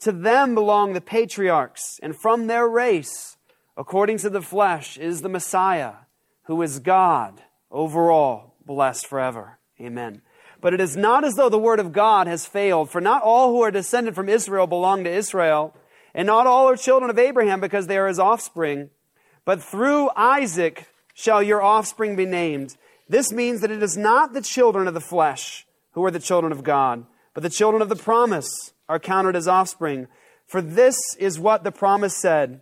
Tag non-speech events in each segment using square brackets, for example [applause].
To them belong the patriarchs, and from their race, according to the flesh, is the Messiah, who is God over all, blessed forever. Amen. But it is not as though the word of God has failed, for not all who are descended from Israel belong to Israel, and not all are children of Abraham because they are his offspring. But through Isaac shall your offspring be named. This means that it is not the children of the flesh who are the children of God, but the children of the promise are counted as offspring. For this is what the promise said.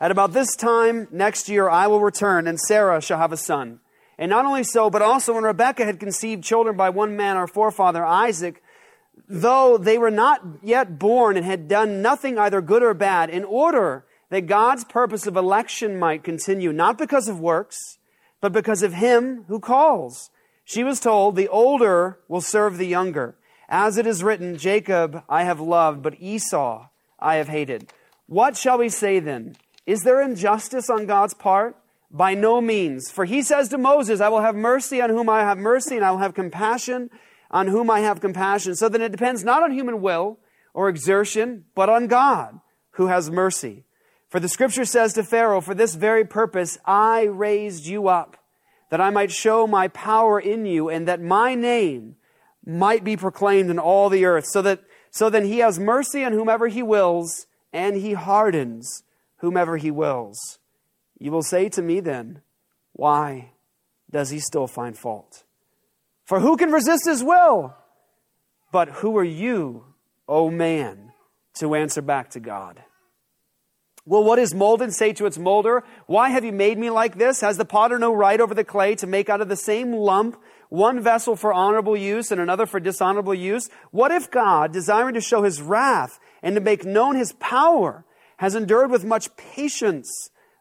At about this time next year I will return, and Sarah shall have a son. And not only so, but also when Rebekah had conceived children by one man, our forefather Isaac, though they were not yet born and had done nothing either good or bad, in order that God's purpose of election might continue, not because of works, but because of him who calls. She was told, the older will serve the younger. As it is written, Jacob I have loved, but Esau I have hated. What shall we say then? Is there injustice on God's part? By no means. For he says to Moses, I will have mercy on whom I have mercy, and I will have compassion on whom I have compassion. So then it depends not on human will or exertion, but on God who has mercy. For the scripture says to Pharaoh, For this very purpose I raised you up, that I might show my power in you, and that my name might be proclaimed in all the earth. So that so then he has mercy on whomever he wills, and he hardens whomever he wills. You will say to me then, Why does he still find fault? For who can resist his will? But who are you, O man, to answer back to God? Will what is molded say to its molder, Why have you made me like this? Has the potter no right over the clay to make out of the same lump one vessel for honorable use and another for dishonorable use? What if God, desiring to show his wrath and to make known his power, has endured with much patience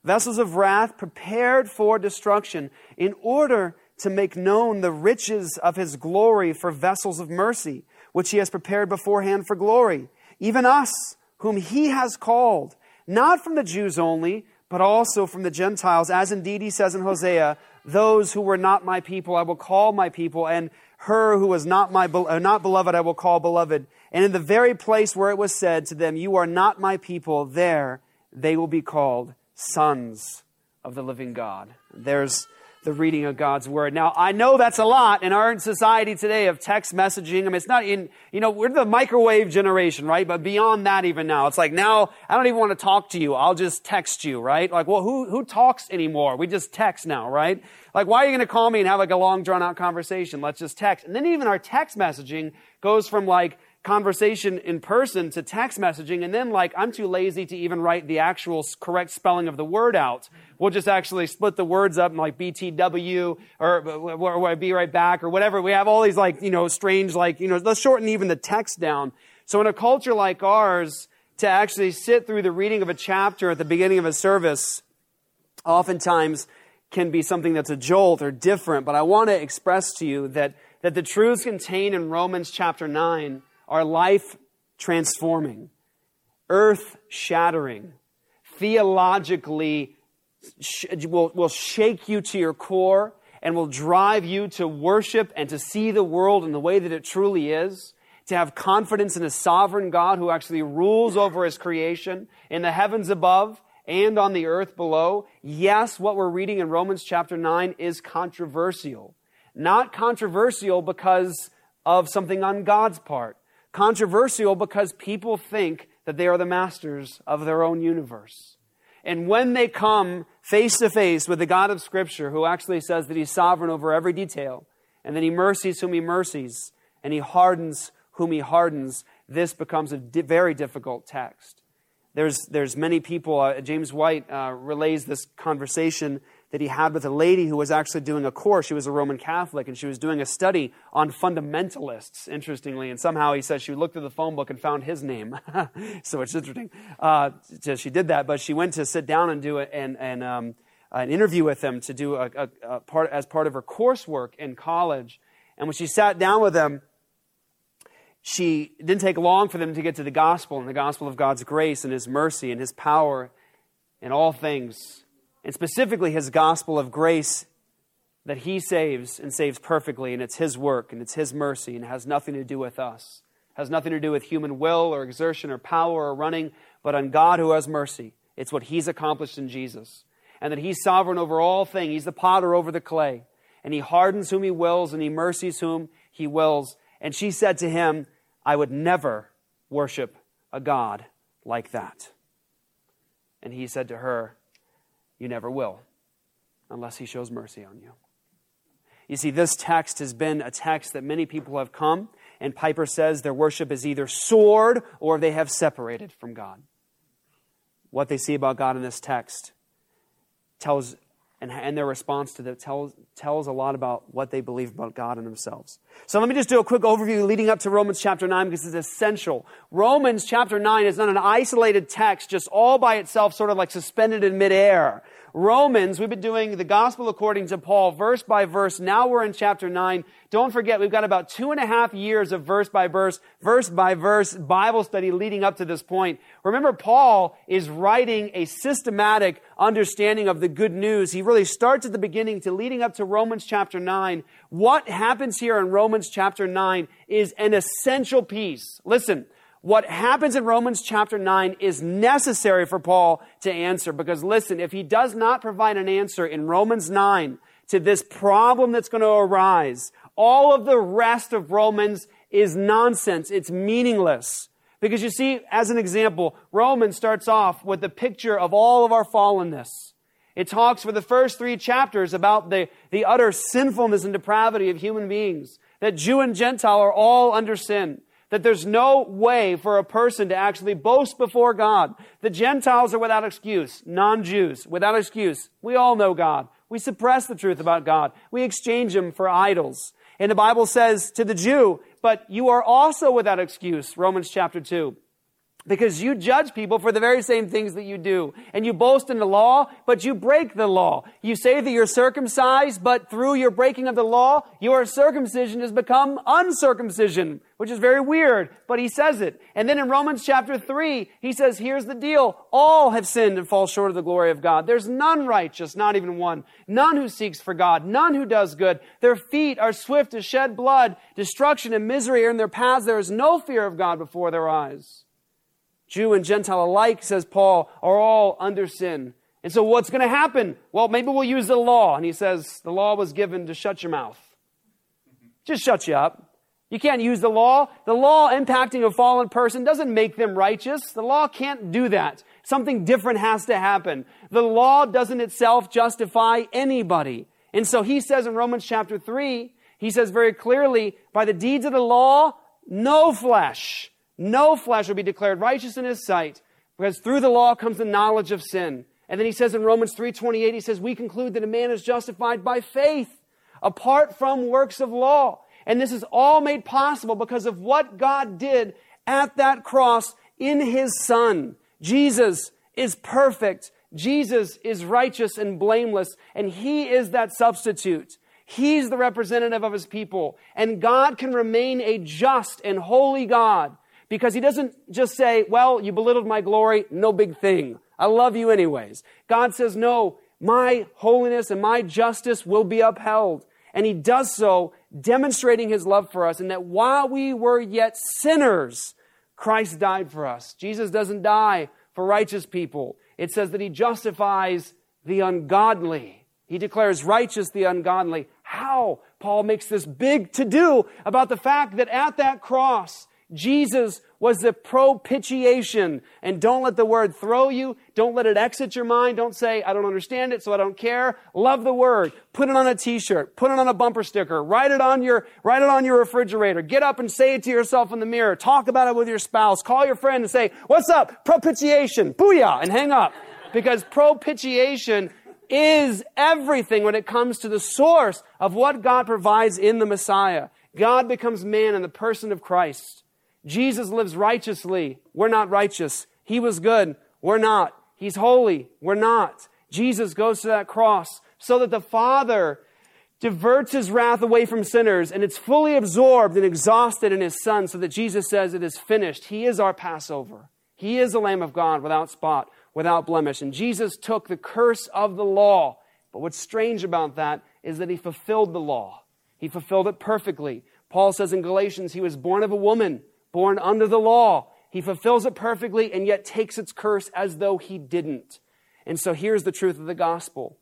vessels of wrath prepared for destruction, in order to make known the riches of his glory for vessels of mercy, which he has prepared beforehand for glory. Even us, whom he has called, not from the Jews only, but also from the Gentiles, as indeed he says in Hosea, those who were not my people I will call my people, and her who was not my uh, not beloved I will call beloved. And in the very place where it was said to them, You are not my people, there they will be called sons of the living God. There's the reading of God's word. Now, I know that's a lot in our society today of text messaging. I mean, it's not in, you know, we're the microwave generation, right? But beyond that even now, it's like now I don't even want to talk to you. I'll just text you, right? Like, well, who, who talks anymore? We just text now, right? Like, why are you going to call me and have like a long drawn out conversation? Let's just text. And then even our text messaging goes from like, conversation in person to text messaging and then like i'm too lazy to even write the actual correct spelling of the word out. We'll just actually split the words up in like btw or, uh, or, or be right back or whatever. We have all these like you know strange like you know let's shorten even the text down. So in a culture like ours to actually sit through the reading of a chapter at the beginning of a service oftentimes can be something that's a jolt or different but i want to express to you that that the truths contained in romans chapter 9 are life transforming, earth shattering, theologically sh- will, will shake you to your core and will drive you to worship and to see the world in the way that it truly is, to have confidence in a sovereign God who actually rules over his creation in the heavens above and on the earth below. Yes, what we're reading in Romans chapter 9 is controversial. Not controversial because of something on God's part, Controversial because people think that they are the masters of their own universe. And when they come face to face with the God of Scripture, who actually says that He's sovereign over every detail, and that He mercies whom He mercies, and He hardens whom He hardens, this becomes a di- very difficult text. There's, there's many people, uh, James White uh, relays this conversation that he had with a lady who was actually doing a course. She was a Roman Catholic, and she was doing a study on fundamentalists, interestingly. And somehow he says she looked through the phone book and found his name. [laughs] so it's interesting. Uh, so she did that, but she went to sit down and do and um, an interview with him to do a, a, a part as part of her coursework in college. And when she sat down with him, she didn't take long for them to get to the gospel and the gospel of God's grace and His mercy and His power in all things and specifically his gospel of grace that he saves and saves perfectly, and it's his work and it's his mercy and has nothing to do with us. Has nothing to do with human will or exertion or power or running, but on God who has mercy. It's what he's accomplished in Jesus. And that he's sovereign over all things. He's the potter over the clay. And he hardens whom he wills and he mercies whom he wills. And she said to him, I would never worship a God like that. And he said to her, you never will, unless He shows mercy on you. You see, this text has been a text that many people have come, and Piper says their worship is either soared or they have separated from God. What they see about God in this text tells and, and their response to that tells, tells a lot about what they believe about God and themselves. So let me just do a quick overview leading up to Romans chapter 9 because it's essential. Romans chapter 9 is not an isolated text just all by itself, sort of like suspended in midair. Romans, we've been doing the gospel according to Paul, verse by verse. Now we're in chapter 9. Don't forget, we've got about two and a half years of verse by verse, verse by verse Bible study leading up to this point. Remember, Paul is writing a systematic understanding of the good news. He really starts at the beginning to leading up to Romans chapter 9. What happens here in Romans chapter 9 is an essential piece. Listen, what happens in Romans chapter 9 is necessary for Paul to answer because listen, if he does not provide an answer in Romans 9 to this problem that's going to arise, all of the rest of Romans is nonsense. It's meaningless. Because you see, as an example, Romans starts off with a picture of all of our fallenness. It talks for the first three chapters about the, the utter sinfulness and depravity of human beings, that Jew and Gentile are all under sin that there's no way for a person to actually boast before God. The Gentiles are without excuse. Non-Jews, without excuse. We all know God. We suppress the truth about God. We exchange Him for idols. And the Bible says to the Jew, but you are also without excuse, Romans chapter 2. Because you judge people for the very same things that you do. And you boast in the law, but you break the law. You say that you're circumcised, but through your breaking of the law, your circumcision has become uncircumcision, which is very weird, but he says it. And then in Romans chapter 3, he says, here's the deal. All have sinned and fall short of the glory of God. There's none righteous, not even one. None who seeks for God, none who does good. Their feet are swift to shed blood. Destruction and misery are in their paths. There is no fear of God before their eyes. Jew and Gentile alike, says Paul, are all under sin. And so what's going to happen? Well, maybe we'll use the law. And he says, the law was given to shut your mouth. Just shut you up. You can't use the law. The law impacting a fallen person doesn't make them righteous. The law can't do that. Something different has to happen. The law doesn't itself justify anybody. And so he says in Romans chapter 3, he says very clearly, by the deeds of the law, no flesh no flesh will be declared righteous in his sight, because through the law comes the knowledge of sin. And then he says in Romans 3:28, he says, "We conclude that a man is justified by faith, apart from works of law." And this is all made possible because of what God did at that cross in his son. Jesus is perfect. Jesus is righteous and blameless, and he is that substitute. He's the representative of his people. And God can remain a just and holy God because he doesn't just say, well, you belittled my glory, no big thing. I love you anyways. God says, no, my holiness and my justice will be upheld. And he does so demonstrating his love for us and that while we were yet sinners, Christ died for us. Jesus doesn't die for righteous people. It says that he justifies the ungodly. He declares righteous the ungodly. How? Paul makes this big to do about the fact that at that cross, Jesus was the propitiation. And don't let the word throw you. Don't let it exit your mind. Don't say, I don't understand it, so I don't care. Love the word. Put it on a t-shirt. Put it on a bumper sticker. Write it on your, write it on your refrigerator. Get up and say it to yourself in the mirror. Talk about it with your spouse. Call your friend and say, what's up? Propitiation. Booyah! And hang up. Because propitiation is everything when it comes to the source of what God provides in the Messiah. God becomes man in the person of Christ. Jesus lives righteously. We're not righteous. He was good. We're not. He's holy. We're not. Jesus goes to that cross so that the Father diverts his wrath away from sinners and it's fully absorbed and exhausted in his Son so that Jesus says it is finished. He is our Passover. He is the Lamb of God without spot, without blemish. And Jesus took the curse of the law. But what's strange about that is that he fulfilled the law. He fulfilled it perfectly. Paul says in Galatians, he was born of a woman, born under the law. He fulfills it perfectly and yet takes its curse as though he didn't. And so here's the truth of the gospel.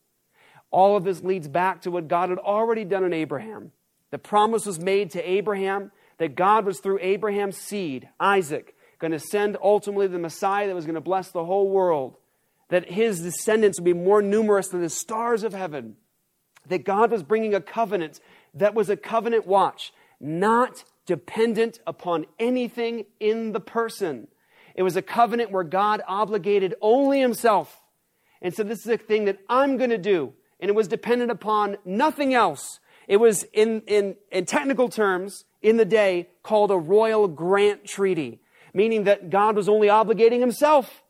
All of this leads back to what God had already done in Abraham. The promise was made to Abraham that God was through Abraham's seed, Isaac, going to send ultimately the Messiah that was going to bless the whole world, that his descendants would be more numerous than the stars of heaven, that God was bringing a covenant that was a covenant watch, not dependent upon anything in the person. It was a covenant where God obligated only himself and said, This is a thing that I'm going to do. And it was dependent upon nothing else. It was, in, in, in technical terms, in the day, called a royal grant treaty, meaning that God was only obligating himself.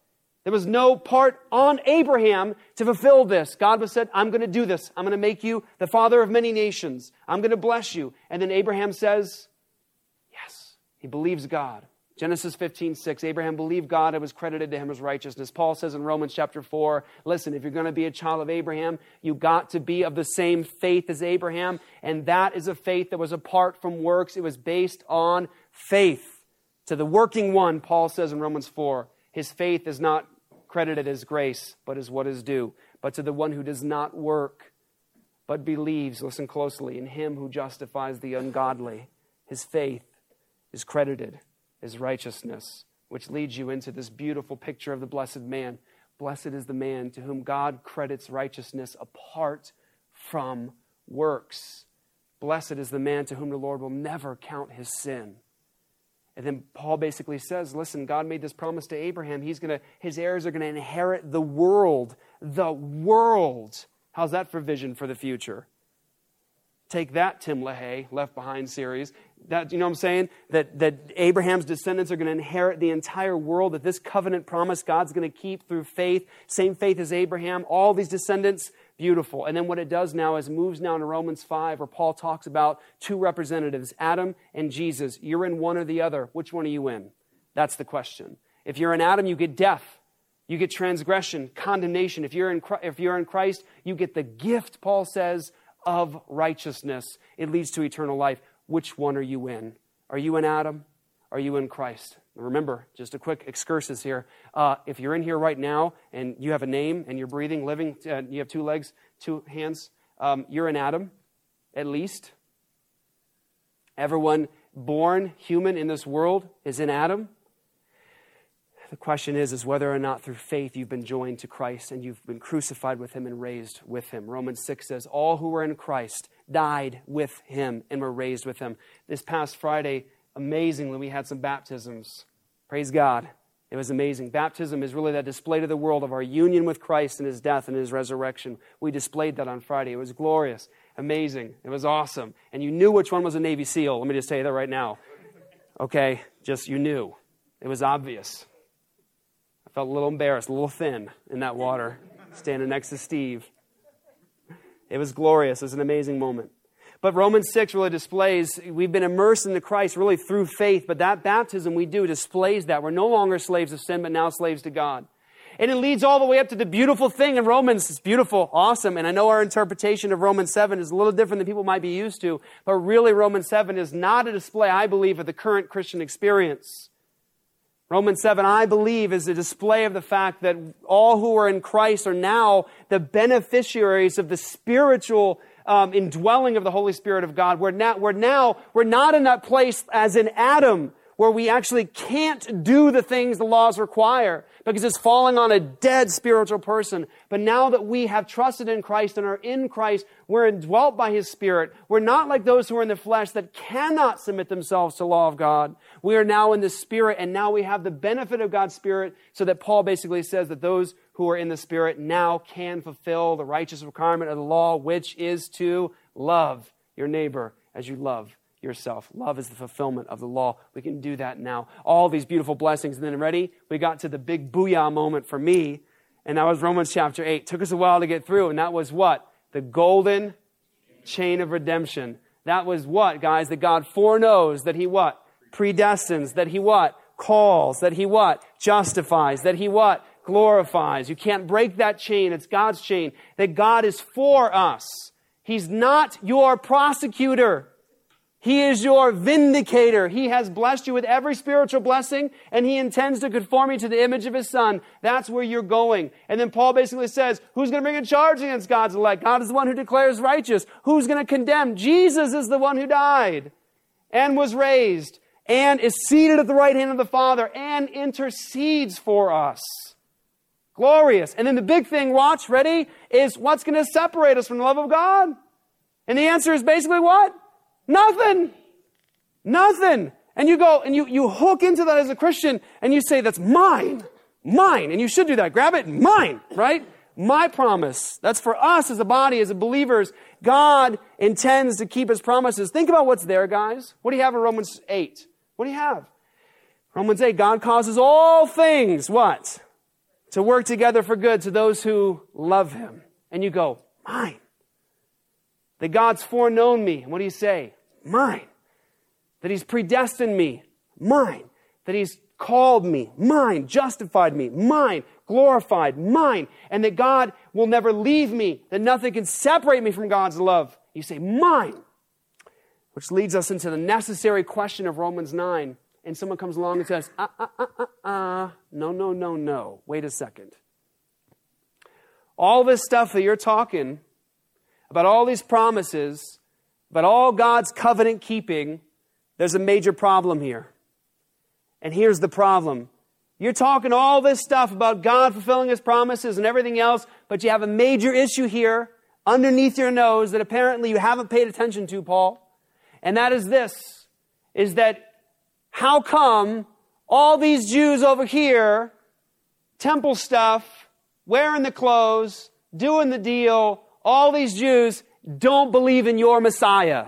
There was no part on Abraham to fulfill this. God was said, I'm going to do this. I'm going to make you the father of many nations. I'm going to bless you. And then Abraham says. He believes God. Genesis 15, 6. Abraham believed God, it was credited to him as righteousness. Paul says in Romans chapter 4, listen, if you're going to be a child of Abraham, you got to be of the same faith as Abraham. And that is a faith that was apart from works. It was based on faith. To the working one, Paul says in Romans 4, his faith is not credited as grace, but as what is due. But to the one who does not work, but believes, listen closely, in him who justifies the ungodly, his faith is credited as righteousness, which leads you into this beautiful picture of the blessed man. Blessed is the man to whom God credits righteousness apart from works. Blessed is the man to whom the Lord will never count his sin. And then Paul basically says, listen, God made this promise to Abraham. He's gonna, his heirs are going to inherit the world. The world. How's that for vision for the future? Take that, Tim LaHaye, Left Behind series. That, you know what I'm saying? That, that Abraham's descendants are going to inherit the entire world, that this covenant promise God's going to keep through faith, same faith as Abraham, all these descendants, beautiful. And then what it does now is moves now to Romans 5, where Paul talks about two representatives, Adam and Jesus. You're in one or the other. Which one are you in? That's the question. If you're in Adam, you get death. You get transgression, condemnation. If you're in, if you're in Christ, you get the gift, Paul says, of righteousness. It leads to eternal life. Which one are you in? Are you in Adam? Are you in Christ? Remember, just a quick excursus here. Uh, if you're in here right now and you have a name and you're breathing, living, uh, you have two legs, two hands, um, you're in Adam, at least. Everyone born human in this world is in Adam. The question is, is whether or not through faith you've been joined to Christ and you've been crucified with him and raised with him. Romans 6 says, All who are in Christ died with him and were raised with him. This past Friday, amazingly, we had some baptisms. Praise God. It was amazing. Baptism is really that display to the world of our union with Christ and his death and his resurrection. We displayed that on Friday. It was glorious, amazing. It was awesome. And you knew which one was a Navy SEAL. Let me just tell you that right now. Okay? Just you knew. It was obvious. I felt a little embarrassed, a little thin in that water, standing next to Steve. It was glorious. It was an amazing moment. But Romans 6 really displays we've been immersed into Christ really through faith, but that baptism we do displays that. We're no longer slaves of sin, but now slaves to God. And it leads all the way up to the beautiful thing in Romans. It's beautiful, awesome. And I know our interpretation of Romans 7 is a little different than people might be used to, but really Romans 7 is not a display, I believe, of the current Christian experience. Romans 7, I believe, is a display of the fact that all who are in Christ are now the beneficiaries of the spiritual um, indwelling of the Holy Spirit of God. We're now, we're now, we're not in that place as in Adam, where we actually can't do the things the laws require because it's falling on a dead spiritual person. But now that we have trusted in Christ and are in Christ, we're indwelt by His Spirit. We're not like those who are in the flesh that cannot submit themselves to law of God. We are now in the Spirit and now we have the benefit of God's Spirit so that Paul basically says that those who are in the Spirit now can fulfill the righteous requirement of the law, which is to love your neighbor as you love yourself. Love is the fulfillment of the law. We can do that now. All these beautiful blessings. And then, ready? We got to the big booyah moment for me, and that was Romans chapter 8. Took us a while to get through, and that was what? The golden chain of redemption. That was what, guys? That God foreknows, that He what? Predestines, that He what? Calls, that He what? Justifies, that He what? Glorifies. You can't break that chain. It's God's chain. That God is for us. He's not your prosecutor. He is your vindicator. He has blessed you with every spiritual blessing, and He intends to conform you to the image of His Son. That's where you're going. And then Paul basically says, Who's going to bring a charge against God's elect? God is the one who declares righteous. Who's going to condemn? Jesus is the one who died and was raised and is seated at the right hand of the Father and intercedes for us. Glorious. And then the big thing, watch, ready, is what's going to separate us from the love of God? And the answer is basically what? Nothing. Nothing. And you go and you, you hook into that as a Christian and you say, that's mine. Mine. And you should do that. Grab it. Mine. Right? My promise. That's for us as a body, as a believers. God intends to keep his promises. Think about what's there, guys. What do you have in Romans 8? What do you have? Romans 8, God causes all things, what? To work together for good to those who love him. And you go, mine. That God's foreknown me. What do you say? Mine. That He's predestined me. Mine. That He's called me. Mine. Justified me. Mine. Glorified. Mine. And that God will never leave me. That nothing can separate me from God's love. You say, mine. Which leads us into the necessary question of Romans 9. And someone comes along and says, ah, ah, ah, ah, ah. No, no, no, no. Wait a second. All this stuff that you're talking about all these promises but all God's covenant keeping, there's a major problem here. And here's the problem. You're talking all this stuff about God fulfilling his promises and everything else, but you have a major issue here underneath your nose that apparently you haven't paid attention to, Paul. And that is this, is that how come all these Jews over here, temple stuff, wearing the clothes, doing the deal, all these Jews, don't believe in your Messiah.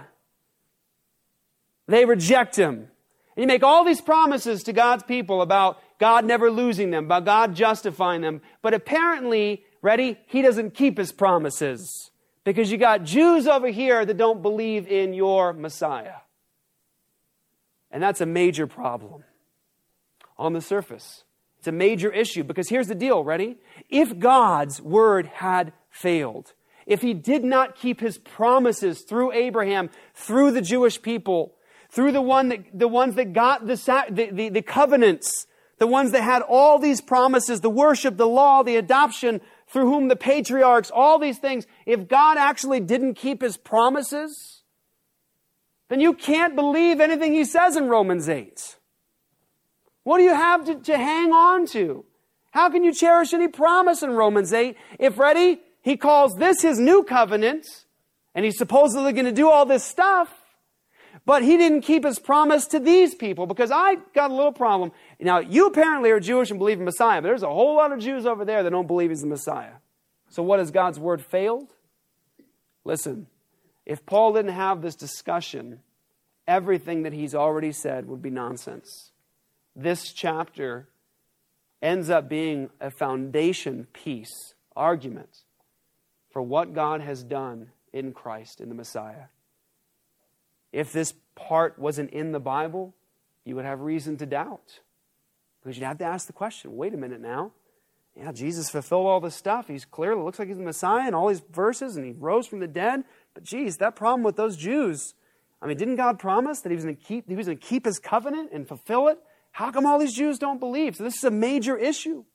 They reject him. And you make all these promises to God's people about God never losing them, about God justifying them. But apparently, ready, he doesn't keep his promises. Because you got Jews over here that don't believe in your Messiah. And that's a major problem on the surface. It's a major issue because here's the deal, ready? If God's word had failed, if he did not keep his promises through Abraham, through the Jewish people, through the, one that, the ones that got the, the, the, the covenants, the ones that had all these promises, the worship, the law, the adoption, through whom the patriarchs, all these things, if God actually didn't keep his promises, then you can't believe anything he says in Romans 8. What do you have to, to hang on to? How can you cherish any promise in Romans 8 if ready? He calls this his new covenant, and he's supposedly going to do all this stuff, but he didn't keep his promise to these people because I got a little problem. Now, you apparently are Jewish and believe in Messiah, but there's a whole lot of Jews over there that don't believe he's the Messiah. So, what has God's word failed? Listen, if Paul didn't have this discussion, everything that he's already said would be nonsense. This chapter ends up being a foundation piece argument for what God has done in Christ, in the Messiah. If this part wasn't in the Bible, you would have reason to doubt. Because you'd have to ask the question wait a minute now. Yeah, Jesus fulfilled all this stuff. He's clearly looks like he's the Messiah in all these verses, and he rose from the dead. But geez, that problem with those Jews. I mean, didn't God promise that he was going to keep, he was going to keep his covenant and fulfill it? How come all these Jews don't believe? So this is a major issue.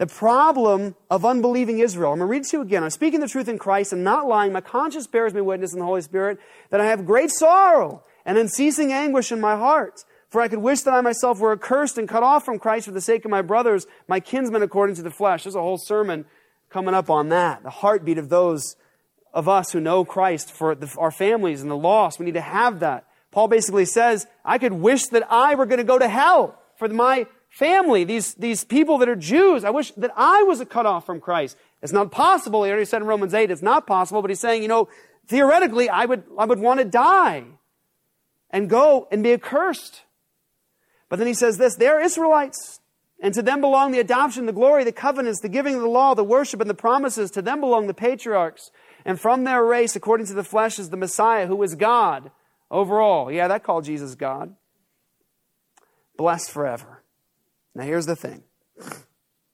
The problem of unbelieving Israel. I'm going to read to you again. I'm speaking the truth in Christ. I'm not lying. My conscience bears me witness in the Holy Spirit that I have great sorrow and unceasing anguish in my heart. For I could wish that I myself were accursed and cut off from Christ for the sake of my brothers, my kinsmen according to the flesh. There's a whole sermon coming up on that. The heartbeat of those of us who know Christ for the, our families and the lost. We need to have that. Paul basically says, I could wish that I were going to go to hell for my family, these, these people that are Jews. I wish that I was cut off from Christ. It's not possible. He already said in Romans 8, it's not possible, but he's saying, you know, theoretically, I would, I would want to die and go and be accursed. But then he says this, they're Israelites. And to them belong the adoption, the glory, the covenants, the giving of the law, the worship, and the promises. To them belong the patriarchs. And from their race, according to the flesh, is the Messiah, who is God overall. Yeah, that called Jesus God. Blessed forever. Now, here's the thing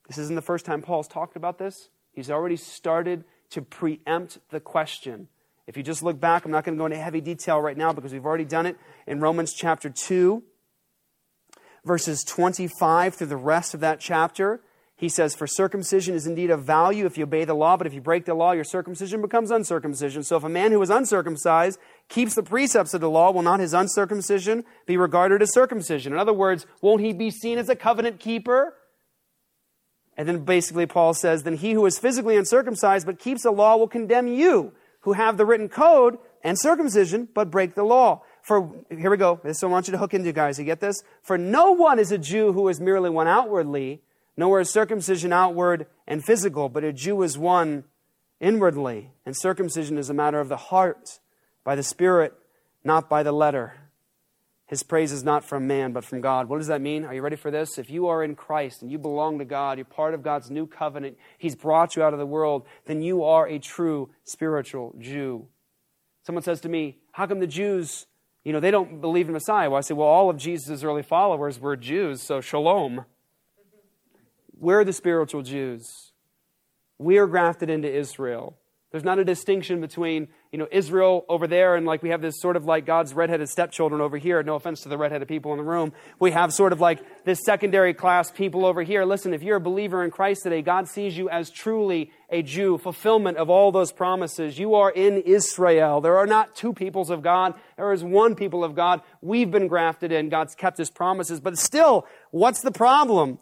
this isn't the first time Paul's talked about this. He's already started to preempt the question. If you just look back, I'm not going to go into heavy detail right now because we've already done it in Romans chapter 2, verses 25 through the rest of that chapter. He says, For circumcision is indeed of value if you obey the law, but if you break the law, your circumcision becomes uncircumcision. So if a man who is uncircumcised keeps the precepts of the law, will not his uncircumcision be regarded as circumcision? In other words, won't he be seen as a covenant keeper? And then basically Paul says, Then he who is physically uncircumcised but keeps the law will condemn you, who have the written code and circumcision but break the law. For, here we go. This I want you to hook into, guys. You get this? For no one is a Jew who is merely one outwardly Nowhere is circumcision outward and physical, but a Jew is one inwardly, and circumcision is a matter of the heart, by the Spirit, not by the letter. His praise is not from man, but from God. What does that mean? Are you ready for this? If you are in Christ and you belong to God, you're part of God's new covenant, He's brought you out of the world, then you are a true spiritual Jew. Someone says to me, How come the Jews, you know, they don't believe in Messiah? Well, I say, Well, all of Jesus' early followers were Jews, so shalom. We're the spiritual Jews. We are grafted into Israel. There's not a distinction between, you know, Israel over there and like we have this sort of like God's redheaded stepchildren over here. No offense to the redheaded people in the room. We have sort of like this secondary class people over here. Listen, if you're a believer in Christ today, God sees you as truly a Jew, fulfillment of all those promises. You are in Israel. There are not two peoples of God. There is one people of God. We've been grafted in. God's kept his promises. But still, what's the problem?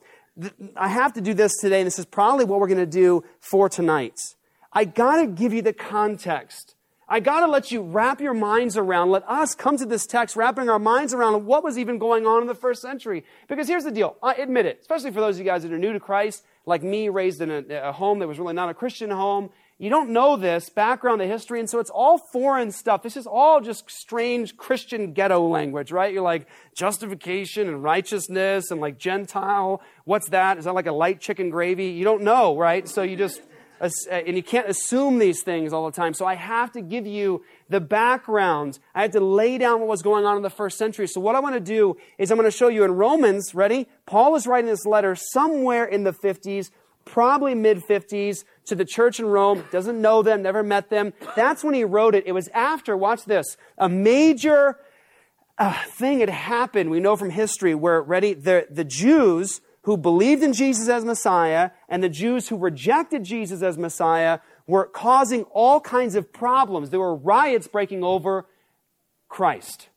I have to do this today, and this is probably what we're going to do for tonight. I got to give you the context. I got to let you wrap your minds around, let us come to this text wrapping our minds around what was even going on in the first century. Because here's the deal. I admit it, especially for those of you guys that are new to Christ, like me, raised in a, a home that was really not a Christian home. You don't know this background, the history, and so it's all foreign stuff. This is all just strange Christian ghetto language, right? You're like justification and righteousness and like Gentile. What's that? Is that like a light chicken gravy? You don't know, right? So you just, uh, and you can't assume these things all the time. So I have to give you the background. I have to lay down what was going on in the first century. So what I want to do is I'm going to show you in Romans, ready? Paul is writing this letter somewhere in the 50s, probably mid 50s to the church in Rome, doesn't know them, never met them. That's when he wrote it. It was after, watch this, a major uh, thing had happened, we know from history, where, ready, the, the Jews who believed in Jesus as Messiah and the Jews who rejected Jesus as Messiah were causing all kinds of problems. There were riots breaking over Christ.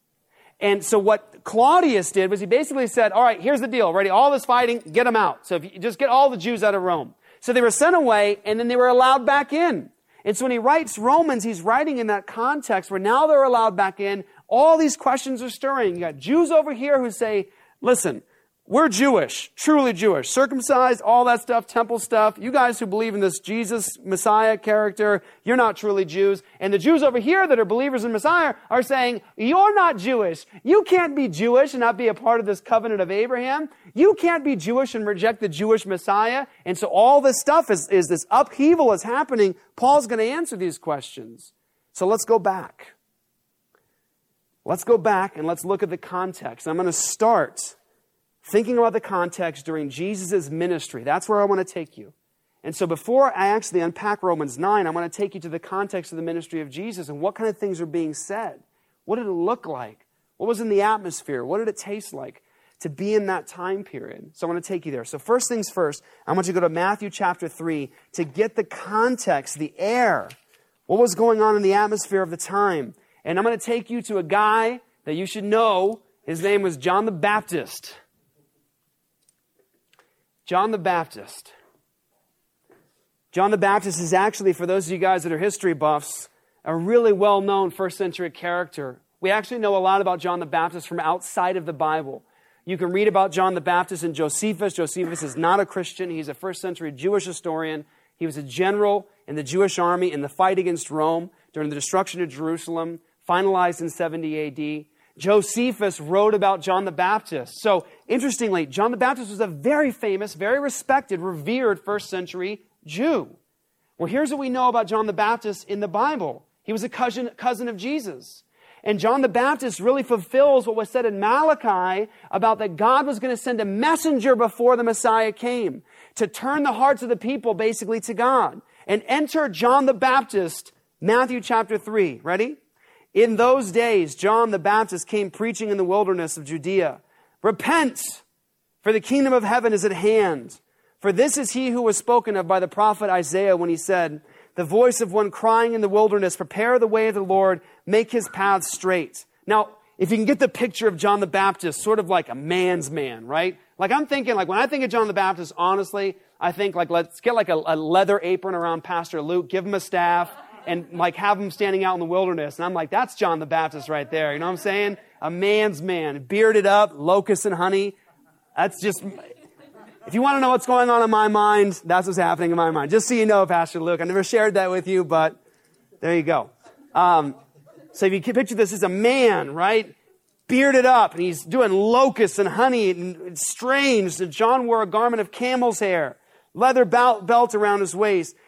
And so what Claudius did was he basically said, all right, here's the deal. Ready? All this fighting, get them out. So if you just get all the Jews out of Rome. So they were sent away and then they were allowed back in. And so when he writes Romans, he's writing in that context where now they're allowed back in. All these questions are stirring. You got Jews over here who say, listen, we're Jewish, truly Jewish, circumcised, all that stuff, temple stuff. You guys who believe in this Jesus Messiah character, you're not truly Jews. And the Jews over here that are believers in Messiah are saying, you're not Jewish. You can't be Jewish and not be a part of this covenant of Abraham. You can't be Jewish and reject the Jewish Messiah. And so all this stuff is, is this upheaval is happening. Paul's going to answer these questions. So let's go back. Let's go back and let's look at the context. I'm going to start thinking about the context during Jesus' ministry. That's where I want to take you. And so before I actually unpack Romans 9, I want to take you to the context of the ministry of Jesus and what kind of things are being said. What did it look like? What was in the atmosphere? What did it taste like to be in that time period? So I want to take you there. So first things first, I want you to go to Matthew chapter 3 to get the context, the air, what was going on in the atmosphere of the time. And I'm going to take you to a guy that you should know His name was John the Baptist. John the Baptist. John the Baptist is actually, for those of you guys that are history buffs, a really well known first century character. We actually know a lot about John the Baptist from outside of the Bible. You can read about John the Baptist in Josephus. Josephus is not a Christian, he's a first century Jewish historian. He was a general in the Jewish army in the fight against Rome during the destruction of Jerusalem, finalized in 70 AD. Josephus wrote about John the Baptist. So, interestingly, John the Baptist was a very famous, very respected, revered first century Jew. Well, here's what we know about John the Baptist in the Bible he was a cousin, cousin of Jesus. And John the Baptist really fulfills what was said in Malachi about that God was going to send a messenger before the Messiah came to turn the hearts of the people basically to God. And enter John the Baptist, Matthew chapter 3. Ready? In those days, John the Baptist came preaching in the wilderness of Judea. Repent, for the kingdom of heaven is at hand. For this is he who was spoken of by the prophet Isaiah when he said, The voice of one crying in the wilderness, prepare the way of the Lord, make his paths straight. Now, if you can get the picture of John the Baptist, sort of like a man's man, right? Like I'm thinking, like when I think of John the Baptist, honestly, I think like let's get like a, a leather apron around Pastor Luke, give him a staff, and like have him standing out in the wilderness. And I'm like, that's John the Baptist right there. You know what I'm saying? A man's man, bearded up, locusts and honey. That's just if you want to know what's going on in my mind, that's what's happening in my mind. Just so you know, Pastor Luke, I never shared that with you, but there you go. Um, so if you picture this as a man, right? Bearded up, and he's doing locusts and honey, and it's strange. John wore a garment of camel's hair, leather belt around his waist.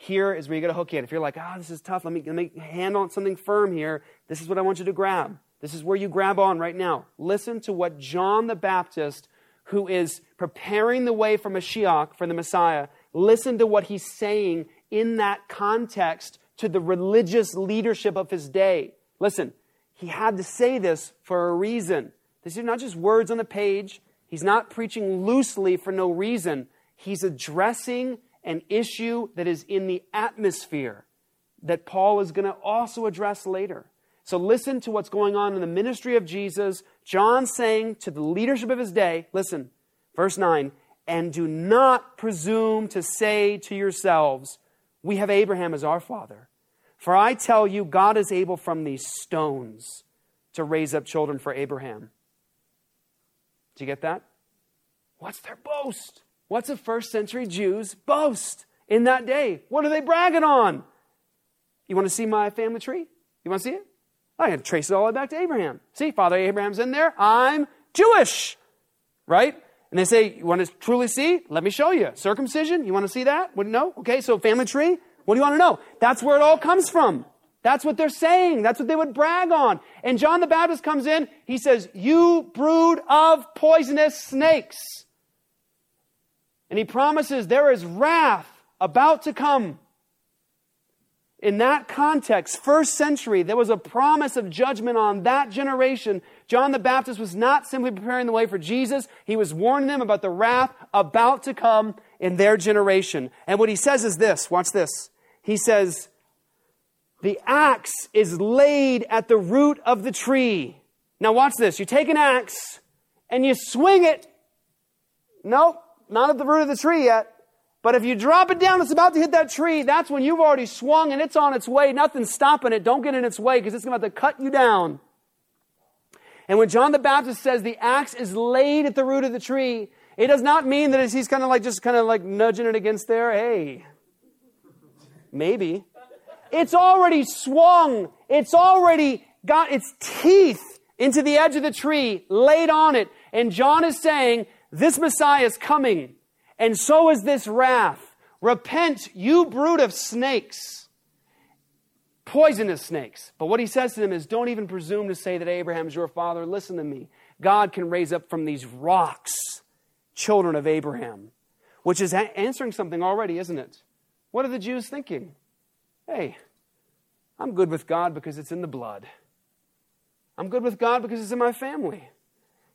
Here is where you get a hook in. If you're like, ah, oh, this is tough, let me, let me hand on something firm here. This is what I want you to grab. This is where you grab on right now. Listen to what John the Baptist, who is preparing the way for Mashiach, for the Messiah, listen to what he's saying in that context to the religious leadership of his day. Listen, he had to say this for a reason. These are not just words on the page. He's not preaching loosely for no reason. He's addressing an issue that is in the atmosphere that Paul is going to also address later. So listen to what's going on in the ministry of Jesus. John saying to the leadership of his day, listen, verse 9, and do not presume to say to yourselves, we have Abraham as our father. For I tell you, God is able from these stones to raise up children for Abraham. Do you get that? What's their boast? What's a first century Jew's boast in that day? What are they bragging on? You want to see my family tree? You want to see it? I to trace it all the way back to Abraham. See, Father Abraham's in there. I'm Jewish. Right? And they say, You want to truly see? Let me show you. Circumcision? You want to see that? Wouldn't know? Okay, so family tree? What do you want to know? That's where it all comes from. That's what they're saying. That's what they would brag on. And John the Baptist comes in. He says, You brood of poisonous snakes. And he promises there is wrath about to come. In that context, first century, there was a promise of judgment on that generation John the Baptist was not simply preparing the way for Jesus, he was warning them about the wrath about to come in their generation. And what he says is this watch this. He says, The axe is laid at the root of the tree. Now, watch this. You take an axe and you swing it. Nope, not at the root of the tree yet. But if you drop it down, it's about to hit that tree. That's when you've already swung and it's on its way. Nothing's stopping it. Don't get in its way because it's to to cut you down. And when John the Baptist says the axe is laid at the root of the tree, it does not mean that he's kind of like just kind of like nudging it against there. Hey, maybe. It's already swung. It's already got its teeth into the edge of the tree, laid on it. And John is saying, this Messiah is coming. And so is this wrath. Repent, you brood of snakes poisonous snakes. But what he says to them is don't even presume to say that Abraham is your father. Listen to me. God can raise up from these rocks children of Abraham. which is a- answering something already, isn't it? What are the Jews thinking? Hey, I'm good with God because it's in the blood. I'm good with God because it's in my family.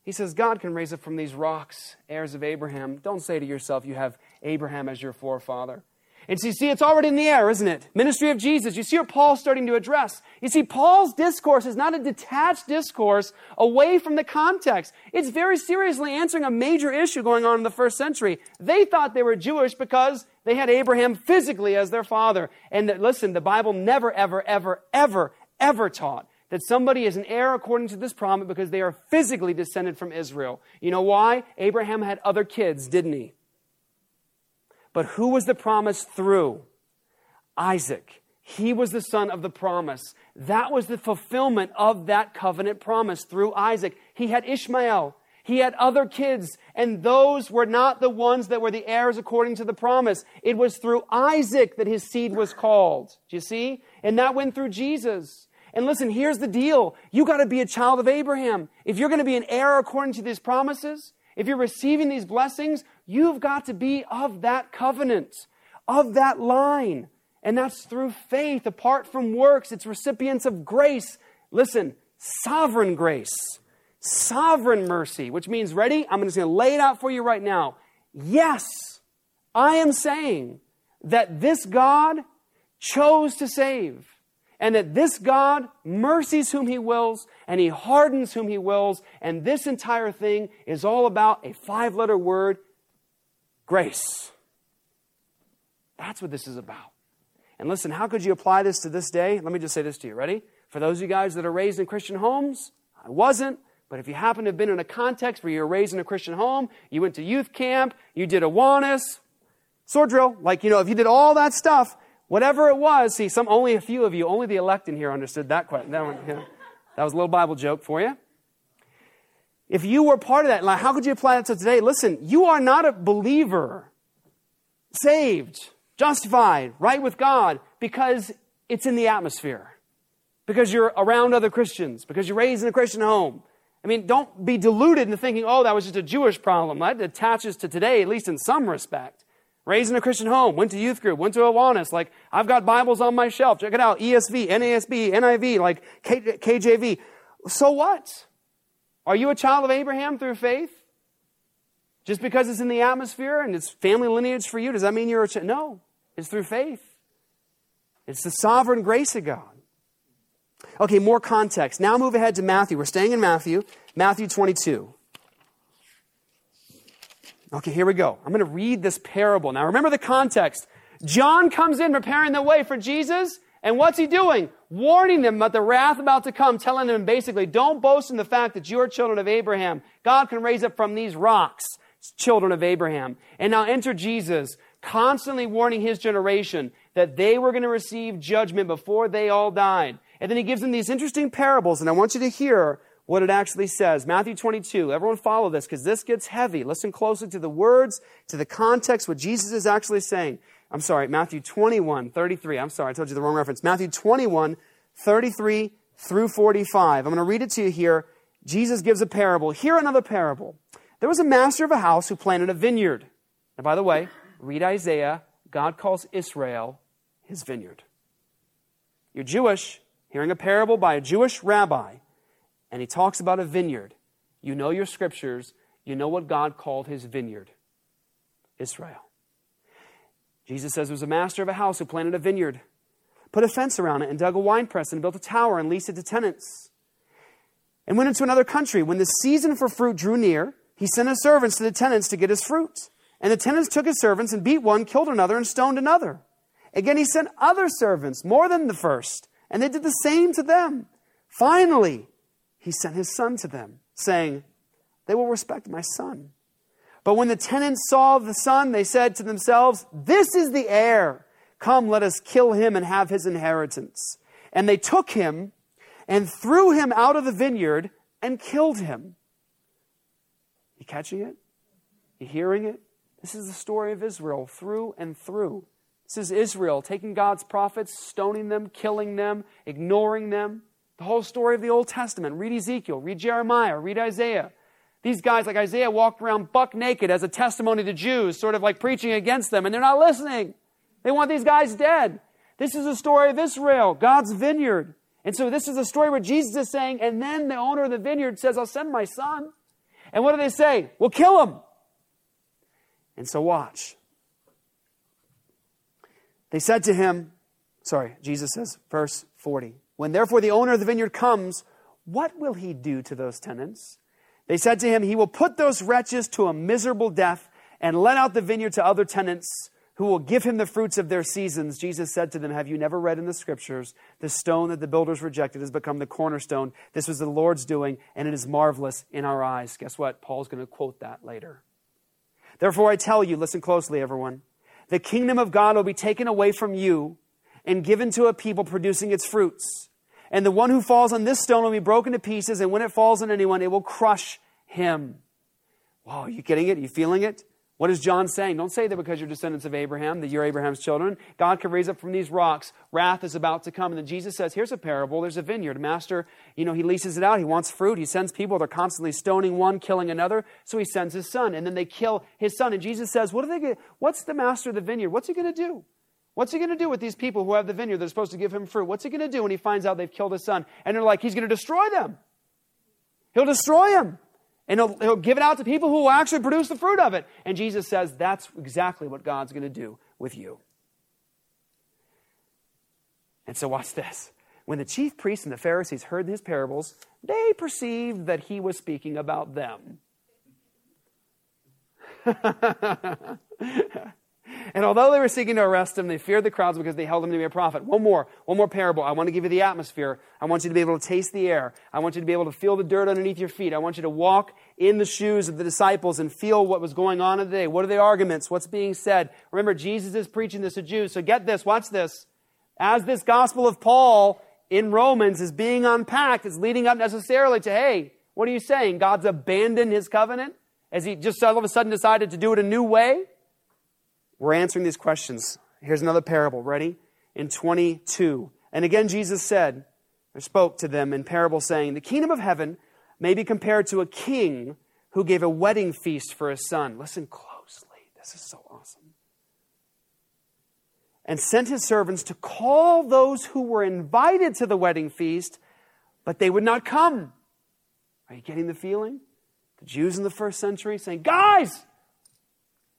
He says, God can raise up from these rocks heirs of Abraham. Don't say to yourself, you have Abraham as your forefather. And so you see, it's already in the air, isn't it? Ministry of Jesus. You see what Paul's starting to address. You see, Paul's discourse is not a detached discourse away from the context. It's very seriously answering a major issue going on in the first century. They thought they were Jewish because they had Abraham physically as their father. And listen, the Bible never, ever, ever, ever, ever taught that somebody is an heir according to this promise because they are physically descended from Israel. You know why? Abraham had other kids, didn't he? But who was the promise through? Isaac. He was the son of the promise. That was the fulfillment of that covenant promise through Isaac. He had Ishmael. He had other kids, and those were not the ones that were the heirs according to the promise. It was through Isaac that his seed was called. Do you see? And that went through Jesus. And listen, here's the deal. You got to be a child of Abraham. If you're going to be an heir according to these promises, if you're receiving these blessings, you've got to be of that covenant, of that line. And that's through faith, apart from works. It's recipients of grace. Listen, sovereign grace, sovereign mercy, which means, ready? I'm just going to lay it out for you right now. Yes, I am saying that this God chose to save and that this God mercies whom he wills and he hardens whom he wills. And this entire thing is all about a five letter word grace. That's what this is about. And listen, how could you apply this to this day? Let me just say this to you. Ready? For those of you guys that are raised in Christian homes, I wasn't. But if you happen to have been in a context where you were raised in a Christian home, you went to youth camp, you did a Awanas, sword drill, like, you know, if you did all that stuff, Whatever it was, see, some only a few of you, only the elect in here understood that question. That, one, yeah. that was a little Bible joke for you. If you were part of that, like, how could you apply that to today? Listen, you are not a believer, saved, justified, right with God, because it's in the atmosphere, because you're around other Christians, because you're raised in a Christian home. I mean, don't be deluded into thinking, oh, that was just a Jewish problem. That attaches to today, at least in some respect. Raised in a Christian home, went to youth group, went to Awanas. Like, I've got Bibles on my shelf. Check it out. ESV, NASB, NIV, like K- KJV. So what? Are you a child of Abraham through faith? Just because it's in the atmosphere and it's family lineage for you, does that mean you're a child? No. It's through faith. It's the sovereign grace of God. Okay, more context. Now move ahead to Matthew. We're staying in Matthew, Matthew 22. Okay, here we go. I'm going to read this parable. Now remember the context. John comes in preparing the way for Jesus, and what's he doing? Warning them about the wrath about to come, telling them basically, don't boast in the fact that you are children of Abraham. God can raise up from these rocks children of Abraham. And now enter Jesus, constantly warning his generation that they were going to receive judgment before they all died. And then he gives them these interesting parables, and I want you to hear what it actually says. Matthew 22. Everyone follow this because this gets heavy. Listen closely to the words, to the context, what Jesus is actually saying. I'm sorry, Matthew 21, 33. I'm sorry, I told you the wrong reference. Matthew 21, 33 through 45. I'm going to read it to you here. Jesus gives a parable. Here another parable. There was a master of a house who planted a vineyard. And by the way, read Isaiah. God calls Israel his vineyard. You're Jewish, hearing a parable by a Jewish rabbi and he talks about a vineyard. You know your scriptures, you know what God called his vineyard Israel. Jesus says there was a master of a house who planted a vineyard, put a fence around it, and dug a wine press, and built a tower and leased it to tenants. And went into another country. When the season for fruit drew near, he sent his servants to the tenants to get his fruit. And the tenants took his servants and beat one, killed another, and stoned another. Again, he sent other servants, more than the first, and they did the same to them. Finally, he sent his son to them, saying, They will respect my son. But when the tenants saw the son, they said to themselves, This is the heir. Come, let us kill him and have his inheritance. And they took him and threw him out of the vineyard and killed him. You catching it? You hearing it? This is the story of Israel through and through. This is Israel taking God's prophets, stoning them, killing them, ignoring them. The whole story of the Old Testament. Read Ezekiel, read Jeremiah, read Isaiah. These guys, like Isaiah, walked around buck naked as a testimony to Jews, sort of like preaching against them, and they're not listening. They want these guys dead. This is a story of Israel, God's vineyard. And so this is a story where Jesus is saying, and then the owner of the vineyard says, I'll send my son. And what do they say? We'll kill him. And so watch. They said to him, sorry, Jesus says, verse 40, when therefore the owner of the vineyard comes, what will he do to those tenants? They said to him, He will put those wretches to a miserable death and let out the vineyard to other tenants who will give him the fruits of their seasons. Jesus said to them, Have you never read in the scriptures, the stone that the builders rejected has become the cornerstone? This was the Lord's doing, and it is marvelous in our eyes. Guess what? Paul's going to quote that later. Therefore, I tell you, listen closely, everyone. The kingdom of God will be taken away from you and given to a people producing its fruits. And the one who falls on this stone will be broken to pieces, and when it falls on anyone, it will crush him. Wow, are you getting it? Are you feeling it? What is John saying? Don't say that because you're descendants of Abraham, that you're Abraham's children. God can raise up from these rocks. Wrath is about to come. And then Jesus says, here's a parable. There's a vineyard. Master, you know, he leases it out. He wants fruit. He sends people. They're constantly stoning one, killing another. So he sends his son. And then they kill his son. And Jesus says, what are they going what's the master of the vineyard? What's he going to do? What's he going to do with these people who have the vineyard? They're supposed to give him fruit. What's he going to do when he finds out they've killed his son? And they're like, he's going to destroy them. He'll destroy them. And he'll, he'll give it out to people who will actually produce the fruit of it. And Jesus says that's exactly what God's going to do with you. And so, watch this. When the chief priests and the Pharisees heard his parables, they perceived that he was speaking about them. [laughs] And although they were seeking to arrest him, they feared the crowds because they held him to be a prophet. One more, one more parable. I want to give you the atmosphere. I want you to be able to taste the air. I want you to be able to feel the dirt underneath your feet. I want you to walk in the shoes of the disciples and feel what was going on today. What are the arguments? What's being said? Remember, Jesus is preaching this to Jews. So get this, watch this. As this gospel of Paul in Romans is being unpacked, it's leading up necessarily to, hey, what are you saying? God's abandoned his covenant? Has he just all of a sudden decided to do it a new way? We're answering these questions. Here's another parable. Ready? In 22. And again, Jesus said, or spoke to them in parable, saying, The kingdom of heaven may be compared to a king who gave a wedding feast for his son. Listen closely. This is so awesome. And sent his servants to call those who were invited to the wedding feast, but they would not come. Are you getting the feeling? The Jews in the first century saying, Guys,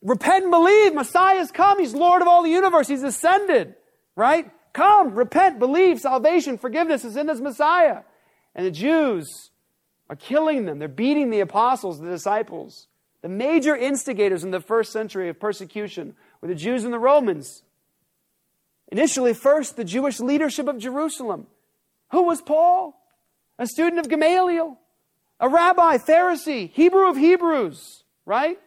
Repent and believe. Messiah has come. He's Lord of all the universe. He's ascended, right? Come, repent, believe. Salvation, forgiveness is in this Messiah. And the Jews are killing them. They're beating the apostles, the disciples. The major instigators in the first century of persecution were the Jews and the Romans. Initially, first, the Jewish leadership of Jerusalem. Who was Paul? A student of Gamaliel, a rabbi, Pharisee, Hebrew of Hebrews, right?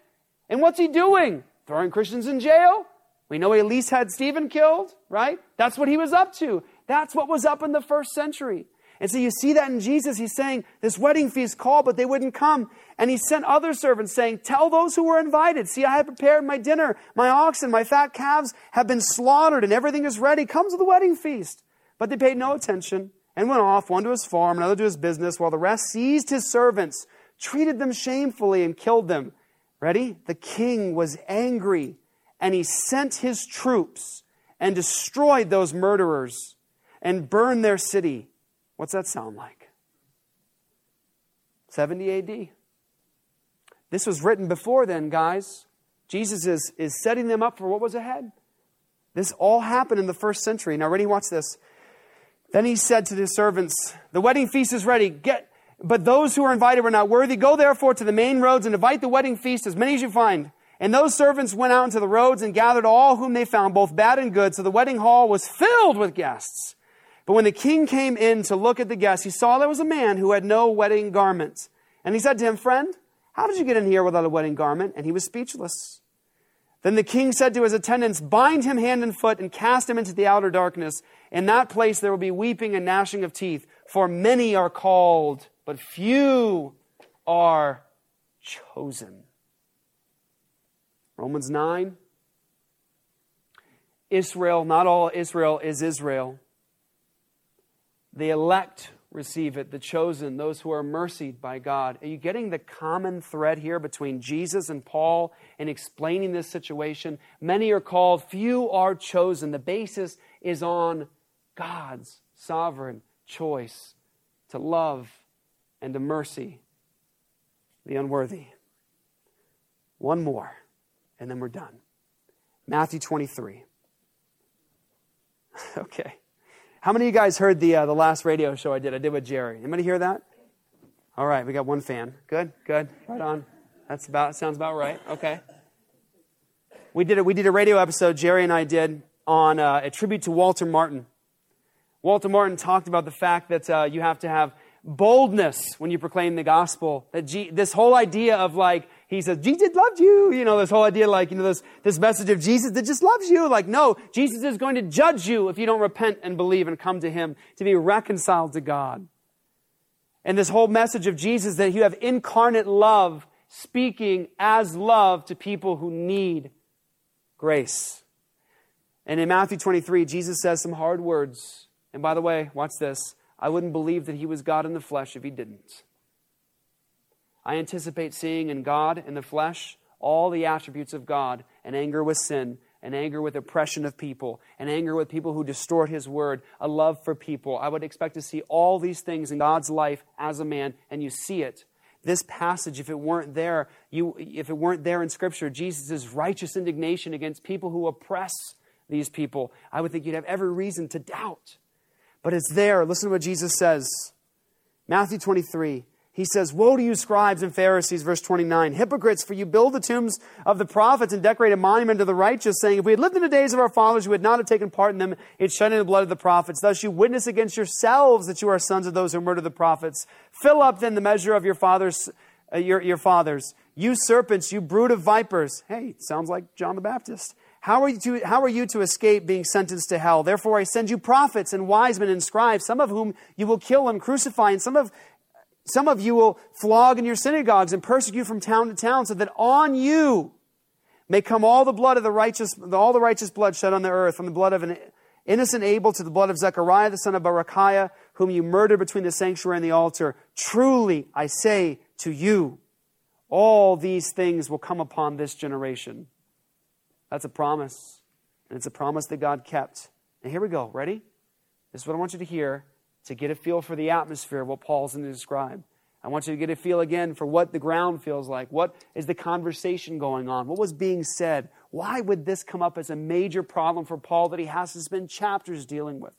And what's he doing? Throwing Christians in jail? We know he at least had Stephen killed, right? That's what he was up to. That's what was up in the first century. And so you see that in Jesus. He's saying, This wedding feast called, but they wouldn't come. And he sent other servants saying, Tell those who were invited, see, I have prepared my dinner. My oxen, my fat calves have been slaughtered, and everything is ready. Come to the wedding feast. But they paid no attention and went off, one to his farm, another to his business, while the rest seized his servants, treated them shamefully, and killed them. Ready? The king was angry and he sent his troops and destroyed those murderers and burned their city. What's that sound like? 70 AD. This was written before then, guys. Jesus is, is setting them up for what was ahead. This all happened in the first century. Now, ready? Watch this. Then he said to his servants, The wedding feast is ready. Get, but those who are invited were not worthy. Go therefore to the main roads and invite the wedding feast, as many as you find. And those servants went out into the roads and gathered all whom they found, both bad and good. So the wedding hall was filled with guests. But when the king came in to look at the guests, he saw there was a man who had no wedding garment. And he said to him, Friend, how did you get in here without a wedding garment? And he was speechless. Then the king said to his attendants, Bind him hand and foot and cast him into the outer darkness. In that place there will be weeping and gnashing of teeth, for many are called but few are chosen. Romans 9. Israel, not all Israel is Israel. The elect receive it, the chosen, those who are mercied by God. Are you getting the common thread here between Jesus and Paul in explaining this situation? Many are called, few are chosen. The basis is on God's sovereign choice to love and to mercy the unworthy. One more, and then we're done. Matthew 23. [laughs] okay. How many of you guys heard the, uh, the last radio show I did? I did with Jerry. Anybody hear that? All right, we got one fan. Good, good. Right on. That's about, sounds about right. Okay. We did, a, we did a radio episode, Jerry and I did, on uh, a tribute to Walter Martin. Walter Martin talked about the fact that uh, you have to have boldness when you proclaim the gospel. That G- this whole idea of like, he says, Jesus loved you. You know, this whole idea like, you know, this, this message of Jesus that just loves you. Like, no, Jesus is going to judge you if you don't repent and believe and come to him to be reconciled to God. And this whole message of Jesus that you have incarnate love speaking as love to people who need grace. And in Matthew 23, Jesus says some hard words. And by the way, watch this. I wouldn't believe that he was God in the flesh if he didn't. I anticipate seeing in God, in the flesh, all the attributes of God an anger with sin, an anger with oppression of people, an anger with people who distort his word, a love for people. I would expect to see all these things in God's life as a man, and you see it. This passage, if it weren't there, you, if it weren't there in Scripture, Jesus' righteous indignation against people who oppress these people, I would think you'd have every reason to doubt. But it's there. Listen to what Jesus says. Matthew 23. He says, Woe to you, scribes and Pharisees, verse 29. Hypocrites, for you build the tombs of the prophets and decorate a monument to the righteous, saying, If we had lived in the days of our fathers, we would not have taken part in them in shedding the blood of the prophets. Thus you witness against yourselves that you are sons of those who murder the prophets. Fill up then the measure of your fathers, uh, your, your fathers. You serpents, you brood of vipers. Hey, sounds like John the Baptist. How are, you to, how are you to escape being sentenced to hell? Therefore, I send you prophets and wise men and scribes, some of whom you will kill and crucify, and some of some of you will flog in your synagogues and persecute from town to town so that on you may come all the blood of the righteous, all the righteous blood shed on the earth, from the blood of an innocent Abel to the blood of Zechariah, the son of Berechiah, whom you murdered between the sanctuary and the altar. Truly, I say to you, all these things will come upon this generation. That's a promise. And it's a promise that God kept. And here we go. Ready? This is what I want you to hear to get a feel for the atmosphere of what Paul's going to describe. I want you to get a feel again for what the ground feels like. What is the conversation going on? What was being said? Why would this come up as a major problem for Paul that he has to spend chapters dealing with?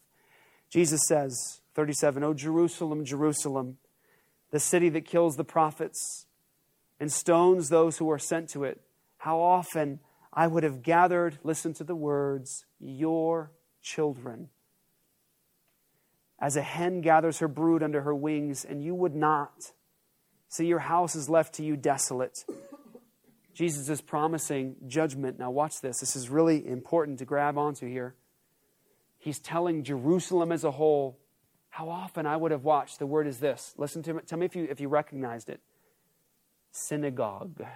Jesus says, 37, O Jerusalem, Jerusalem, the city that kills the prophets and stones those who are sent to it. How often I would have gathered, listen to the words, your children as a hen gathers her brood under her wings, and you would not. So your house is left to you desolate. Jesus is promising judgment. Now, watch this. This is really important to grab onto here. He's telling Jerusalem as a whole how often I would have watched. The word is this. Listen to me. Tell me if you, if you recognized it. Synagogue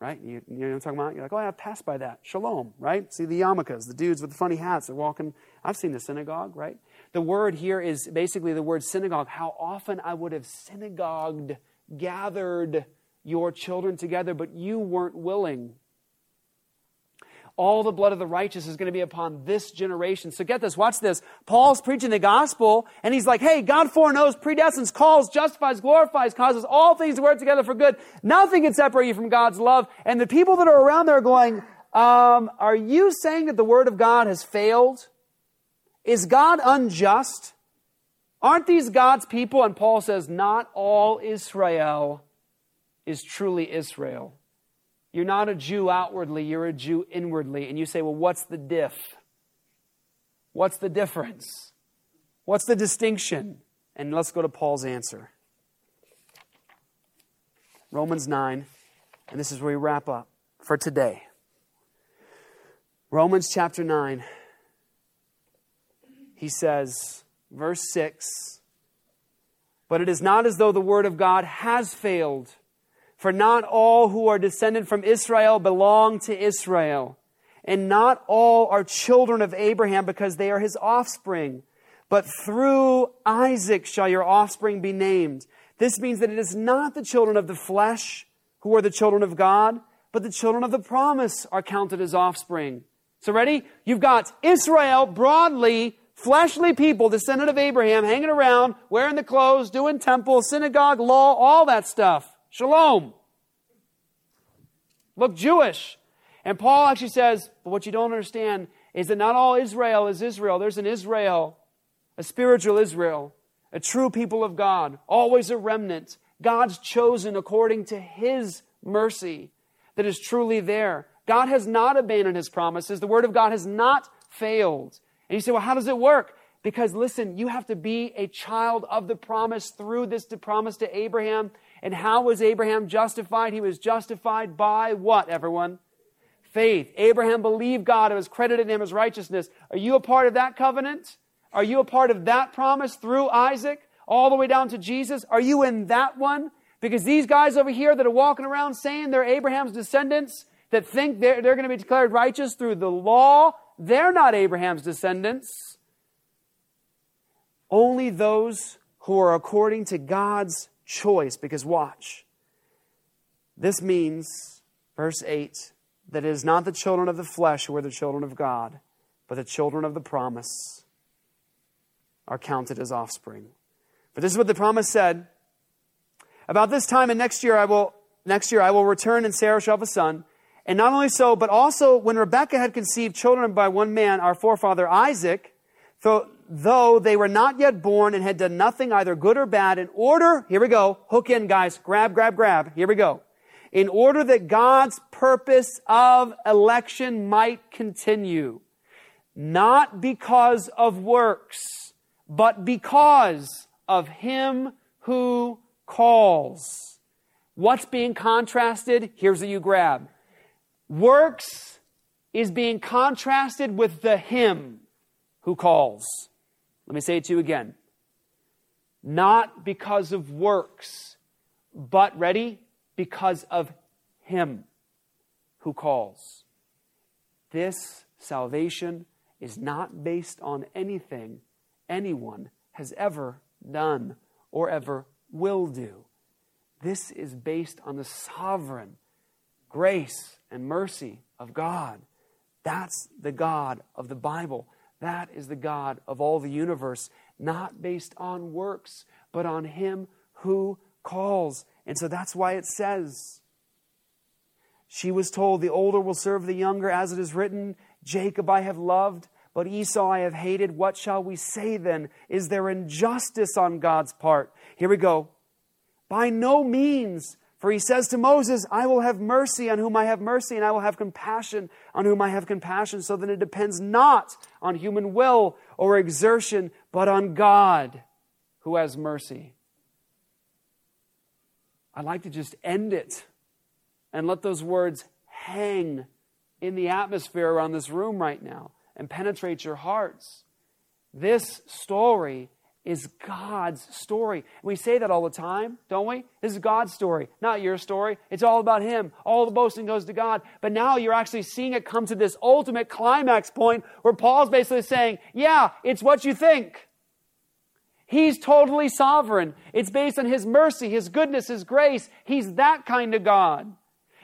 right? You, you know what I'm talking about? You're like, oh, I passed by that. Shalom, right? See the yarmulkes, the dudes with the funny hats. They're walking. I've seen the synagogue, right? The word here is basically the word synagogue. How often I would have synagogued, gathered your children together, but you weren't willing all the blood of the righteous is going to be upon this generation. So get this, watch this. Paul's preaching the gospel, and he's like, hey, God foreknows, predestines, calls, justifies, glorifies, causes all things to work together for good. Nothing can separate you from God's love. And the people that are around there are going, um, are you saying that the word of God has failed? Is God unjust? Aren't these God's people? And Paul says, not all Israel is truly Israel. You're not a Jew outwardly, you're a Jew inwardly. And you say, well, what's the diff? What's the difference? What's the distinction? And let's go to Paul's answer. Romans 9, and this is where we wrap up for today. Romans chapter 9, he says, verse 6 But it is not as though the word of God has failed. For not all who are descended from Israel belong to Israel, and not all are children of Abraham because they are his offspring. but through Isaac shall your offspring be named. This means that it is not the children of the flesh who are the children of God, but the children of the promise are counted as offspring. So ready? You've got Israel broadly, fleshly people, descendant of Abraham, hanging around, wearing the clothes, doing temple, synagogue, law, all that stuff. Shalom. Look Jewish. And Paul actually says, but what you don't understand is that not all Israel is Israel. There's an Israel, a spiritual Israel, a true people of God, always a remnant, God's chosen according to his mercy that is truly there. God has not abandoned his promises. The word of God has not failed. And you say, well, how does it work? Because listen, you have to be a child of the promise through this promise to Abraham. And how was Abraham justified? He was justified by what, everyone? Faith. Abraham believed God. It was credited him as righteousness. Are you a part of that covenant? Are you a part of that promise through Isaac all the way down to Jesus? Are you in that one? Because these guys over here that are walking around saying they're Abraham's descendants, that think they're, they're going to be declared righteous through the law, they're not Abraham's descendants. Only those who are according to God's choice. Because watch. This means, verse 8, that it is not the children of the flesh who are the children of God, but the children of the promise are counted as offspring. For this is what the promise said. About this time and next year I will next year I will return and Sarah shall have a son. And not only so, but also when Rebekah had conceived children by one man, our forefather Isaac, though, though they were not yet born and had done nothing either good or bad, in order, here we go, hook in guys, grab, grab, grab, here we go. In order that God's purpose of election might continue. Not because of works, but because of him who calls. What's being contrasted? Here's what you grab. Works is being contrasted with the him who calls. Let me say it to you again. Not because of works, but ready? Because of him who calls. This salvation is not based on anything anyone has ever done or ever will do. This is based on the sovereign grace and mercy of God. That's the God of the Bible. That is the God of all the universe, not based on works, but on Him who calls. And so that's why it says, She was told, The older will serve the younger, as it is written, Jacob I have loved, but Esau I have hated. What shall we say then? Is there injustice on God's part? Here we go. By no means. For he says to Moses, I will have mercy on whom I have mercy, and I will have compassion on whom I have compassion, so that it depends not on human will or exertion, but on God who has mercy. I'd like to just end it and let those words hang in the atmosphere around this room right now and penetrate your hearts. This story is God's story. We say that all the time, don't we? This is God's story, not your story. It's all about Him. All the boasting goes to God. But now you're actually seeing it come to this ultimate climax point where Paul's basically saying, yeah, it's what you think. He's totally sovereign. It's based on His mercy, His goodness, His grace. He's that kind of God.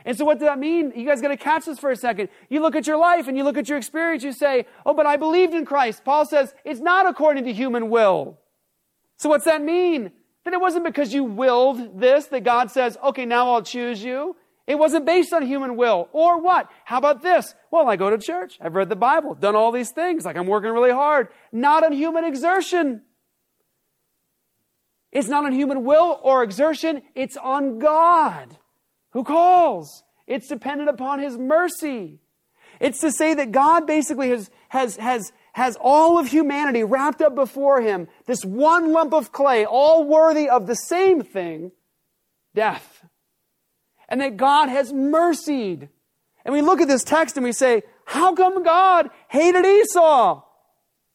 And so what does that mean? You guys got to catch this for a second. You look at your life and you look at your experience, you say, oh, but I believed in Christ. Paul says, it's not according to human will. So what's that mean? That it wasn't because you willed this that God says, okay, now I'll choose you. It wasn't based on human will. Or what? How about this? Well, I go to church. I've read the Bible, done all these things, like I'm working really hard. Not on human exertion. It's not on human will or exertion. It's on God who calls. It's dependent upon his mercy. It's to say that God basically has, has, has, has all of humanity wrapped up before him, this one lump of clay, all worthy of the same thing, death. And that God has mercied. And we look at this text and we say, how come God hated Esau?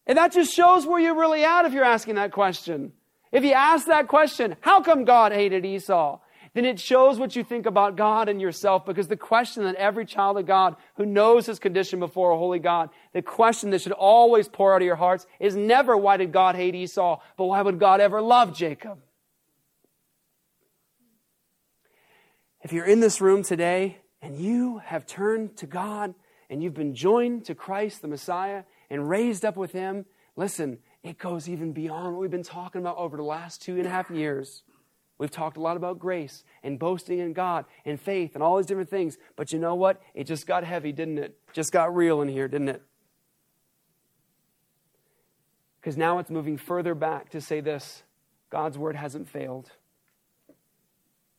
And that just shows where you're really at if you're asking that question. If you ask that question, how come God hated Esau? Then it shows what you think about God and yourself because the question that every child of God who knows his condition before a holy God, the question that should always pour out of your hearts is never why did God hate Esau, but why would God ever love Jacob? If you're in this room today and you have turned to God and you've been joined to Christ, the Messiah, and raised up with Him, listen, it goes even beyond what we've been talking about over the last two and a half years. We've talked a lot about grace and boasting in God and faith and all these different things. But you know what? It just got heavy, didn't it? Just got real in here, didn't it? Because now it's moving further back to say this God's word hasn't failed.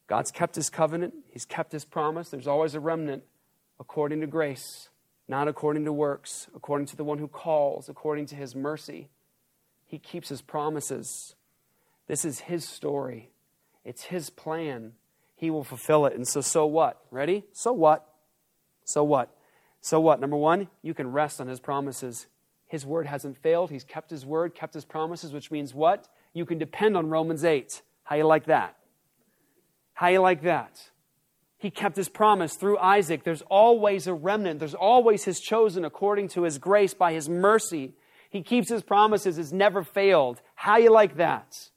God's kept his covenant, he's kept his promise. There's always a remnant according to grace, not according to works, according to the one who calls, according to his mercy. He keeps his promises. This is his story. It's his plan. He will fulfill it. And so, so what? Ready? So what? So what? So what? Number one, you can rest on his promises. His word hasn't failed. He's kept his word, kept his promises, which means what? You can depend on Romans 8. How you like that? How you like that? He kept his promise through Isaac. There's always a remnant. There's always his chosen according to his grace by his mercy. He keeps his promises. It's never failed. How you like that?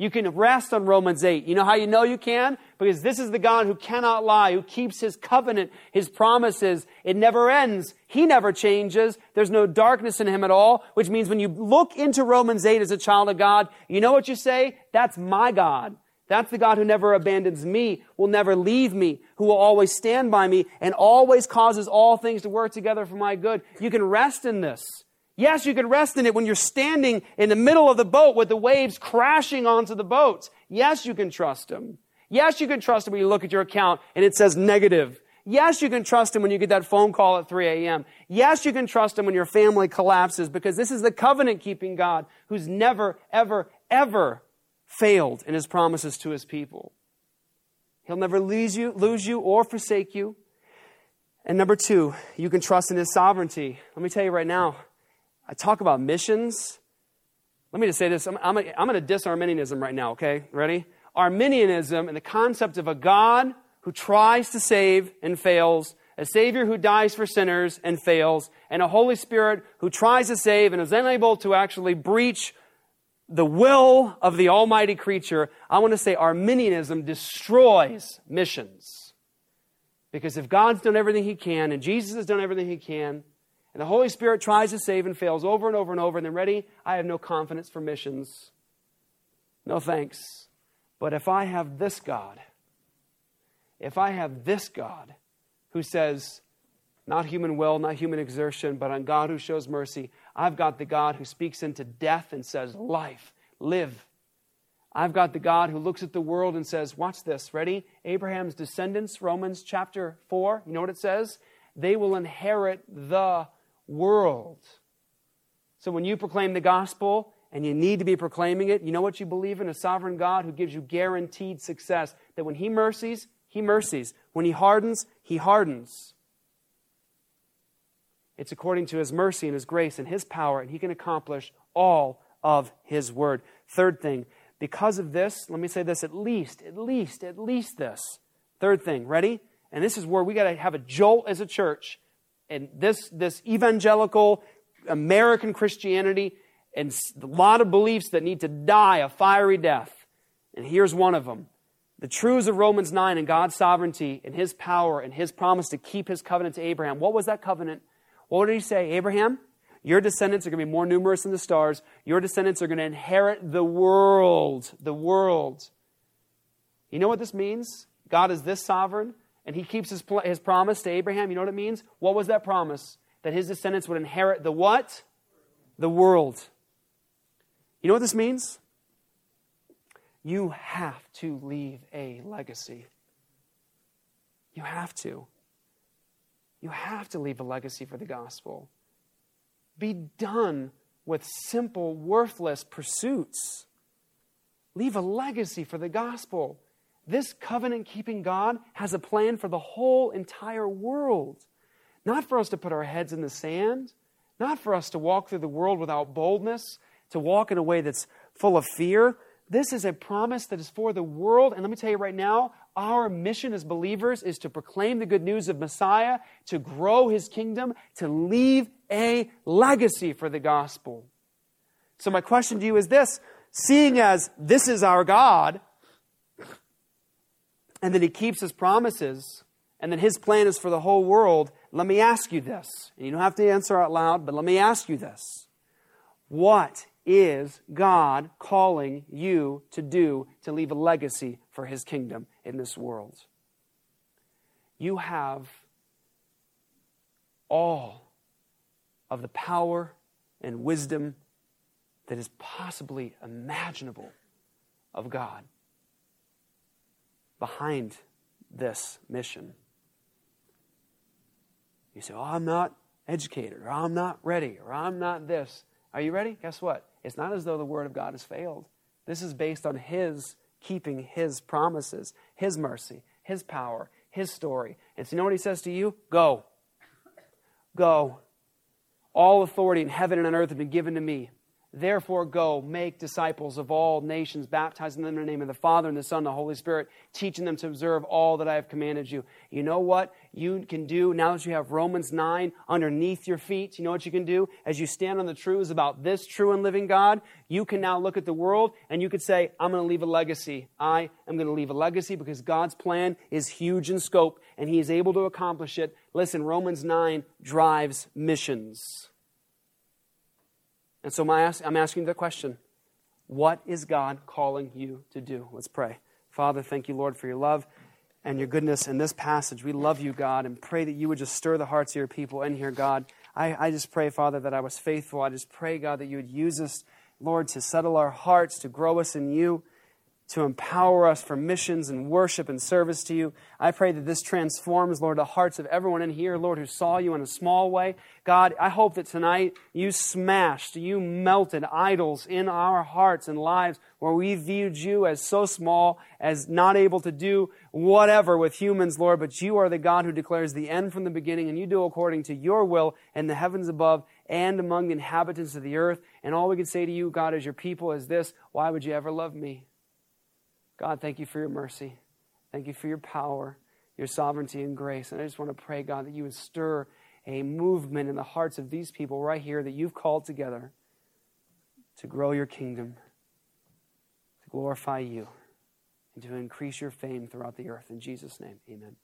You can rest on Romans 8. You know how you know you can? Because this is the God who cannot lie, who keeps his covenant, his promises. It never ends. He never changes. There's no darkness in him at all, which means when you look into Romans 8 as a child of God, you know what you say? That's my God. That's the God who never abandons me, will never leave me, who will always stand by me, and always causes all things to work together for my good. You can rest in this. Yes, you can rest in it when you're standing in the middle of the boat with the waves crashing onto the boat. Yes, you can trust Him. Yes, you can trust Him when you look at your account and it says negative. Yes, you can trust Him when you get that phone call at 3 a.m. Yes, you can trust Him when your family collapses because this is the covenant keeping God who's never, ever, ever failed in his promises to his people. He'll never lose you, lose you or forsake you. And number two, you can trust in his sovereignty. Let me tell you right now, I talk about missions. Let me just say this. I'm, I'm, I'm going to diss Arminianism right now, okay? Ready? Arminianism and the concept of a God who tries to save and fails, a Savior who dies for sinners and fails, and a Holy Spirit who tries to save and is unable to actually breach the will of the almighty creature, I want to say Arminianism destroys missions. Because if God's done everything he can, and Jesus has done everything he can, and the Holy Spirit tries to save and fails over and over and over, and then ready, I have no confidence for missions. No thanks. But if I have this God, if I have this God who says, not human will, not human exertion, but on God who shows mercy, I've got the God who speaks into death and says, Life, live. I've got the God who looks at the world and says, Watch this, ready? Abraham's descendants, Romans chapter 4, you know what it says? They will inherit the world. So when you proclaim the gospel, and you need to be proclaiming it, you know what you believe in? A sovereign God who gives you guaranteed success. That when He mercies, He mercies. When He hardens, He hardens. It's according to his mercy and his grace and his power, and he can accomplish all of his word. Third thing, because of this, let me say this at least, at least, at least this. Third thing, ready? And this is where we got to have a jolt as a church. And this, this evangelical American Christianity and a lot of beliefs that need to die a fiery death. And here's one of them. The truths of Romans 9 and God's sovereignty and his power and his promise to keep his covenant to Abraham. What was that covenant? What did he say? Abraham, your descendants are going to be more numerous than the stars. Your descendants are going to inherit the world. The world. You know what this means? God is this sovereign, and he keeps his, his promise to Abraham. You know what it means? What was that promise? That his descendants would inherit the what? The world. You know what this means? You have to leave a legacy. You have to. You have to leave a legacy for the gospel. Be done with simple, worthless pursuits. Leave a legacy for the gospel. This covenant keeping God has a plan for the whole entire world. Not for us to put our heads in the sand, not for us to walk through the world without boldness, to walk in a way that's full of fear. This is a promise that is for the world. And let me tell you right now, our mission as believers is to proclaim the good news of Messiah, to grow his kingdom, to leave a legacy for the gospel. So, my question to you is this seeing as this is our God, and that he keeps his promises, and that his plan is for the whole world, let me ask you this. And you don't have to answer out loud, but let me ask you this. What is God calling you to do to leave a legacy for his kingdom in this world? You have all of the power and wisdom that is possibly imaginable of God behind this mission. You say, Oh, I'm not educated, or I'm not ready, or I'm not this. Are you ready? Guess what? It's not as though the Word of God has failed. This is based on His keeping His promises, His mercy, His power, His story. And so you know what He says to you? Go. Go. All authority in heaven and on earth has been given to me. Therefore, go, make disciples of all nations, baptizing them in the name of the Father and the Son and the Holy Spirit, teaching them to observe all that I have commanded you. You know what you can do now that you have Romans 9 underneath your feet? You know what you can do? As you stand on the truths about this true and living God, you can now look at the world and you could say, I'm going to leave a legacy. I am going to leave a legacy because God's plan is huge in scope and He is able to accomplish it. Listen, Romans 9 drives missions. And so I'm asking the question what is God calling you to do? Let's pray. Father, thank you, Lord, for your love and your goodness in this passage. We love you, God, and pray that you would just stir the hearts of your people in here, God. I, I just pray, Father, that I was faithful. I just pray, God, that you would use us, Lord, to settle our hearts, to grow us in you to empower us for missions and worship and service to you. I pray that this transforms, Lord, the hearts of everyone in here, Lord, who saw you in a small way. God, I hope that tonight you smashed, you melted idols in our hearts and lives where we viewed you as so small, as not able to do whatever with humans, Lord, but you are the God who declares the end from the beginning, and you do according to your will in the heavens above and among the inhabitants of the earth. And all we can say to you, God, as your people, is this why would you ever love me? God, thank you for your mercy. Thank you for your power, your sovereignty, and grace. And I just want to pray, God, that you would stir a movement in the hearts of these people right here that you've called together to grow your kingdom, to glorify you, and to increase your fame throughout the earth. In Jesus' name, amen.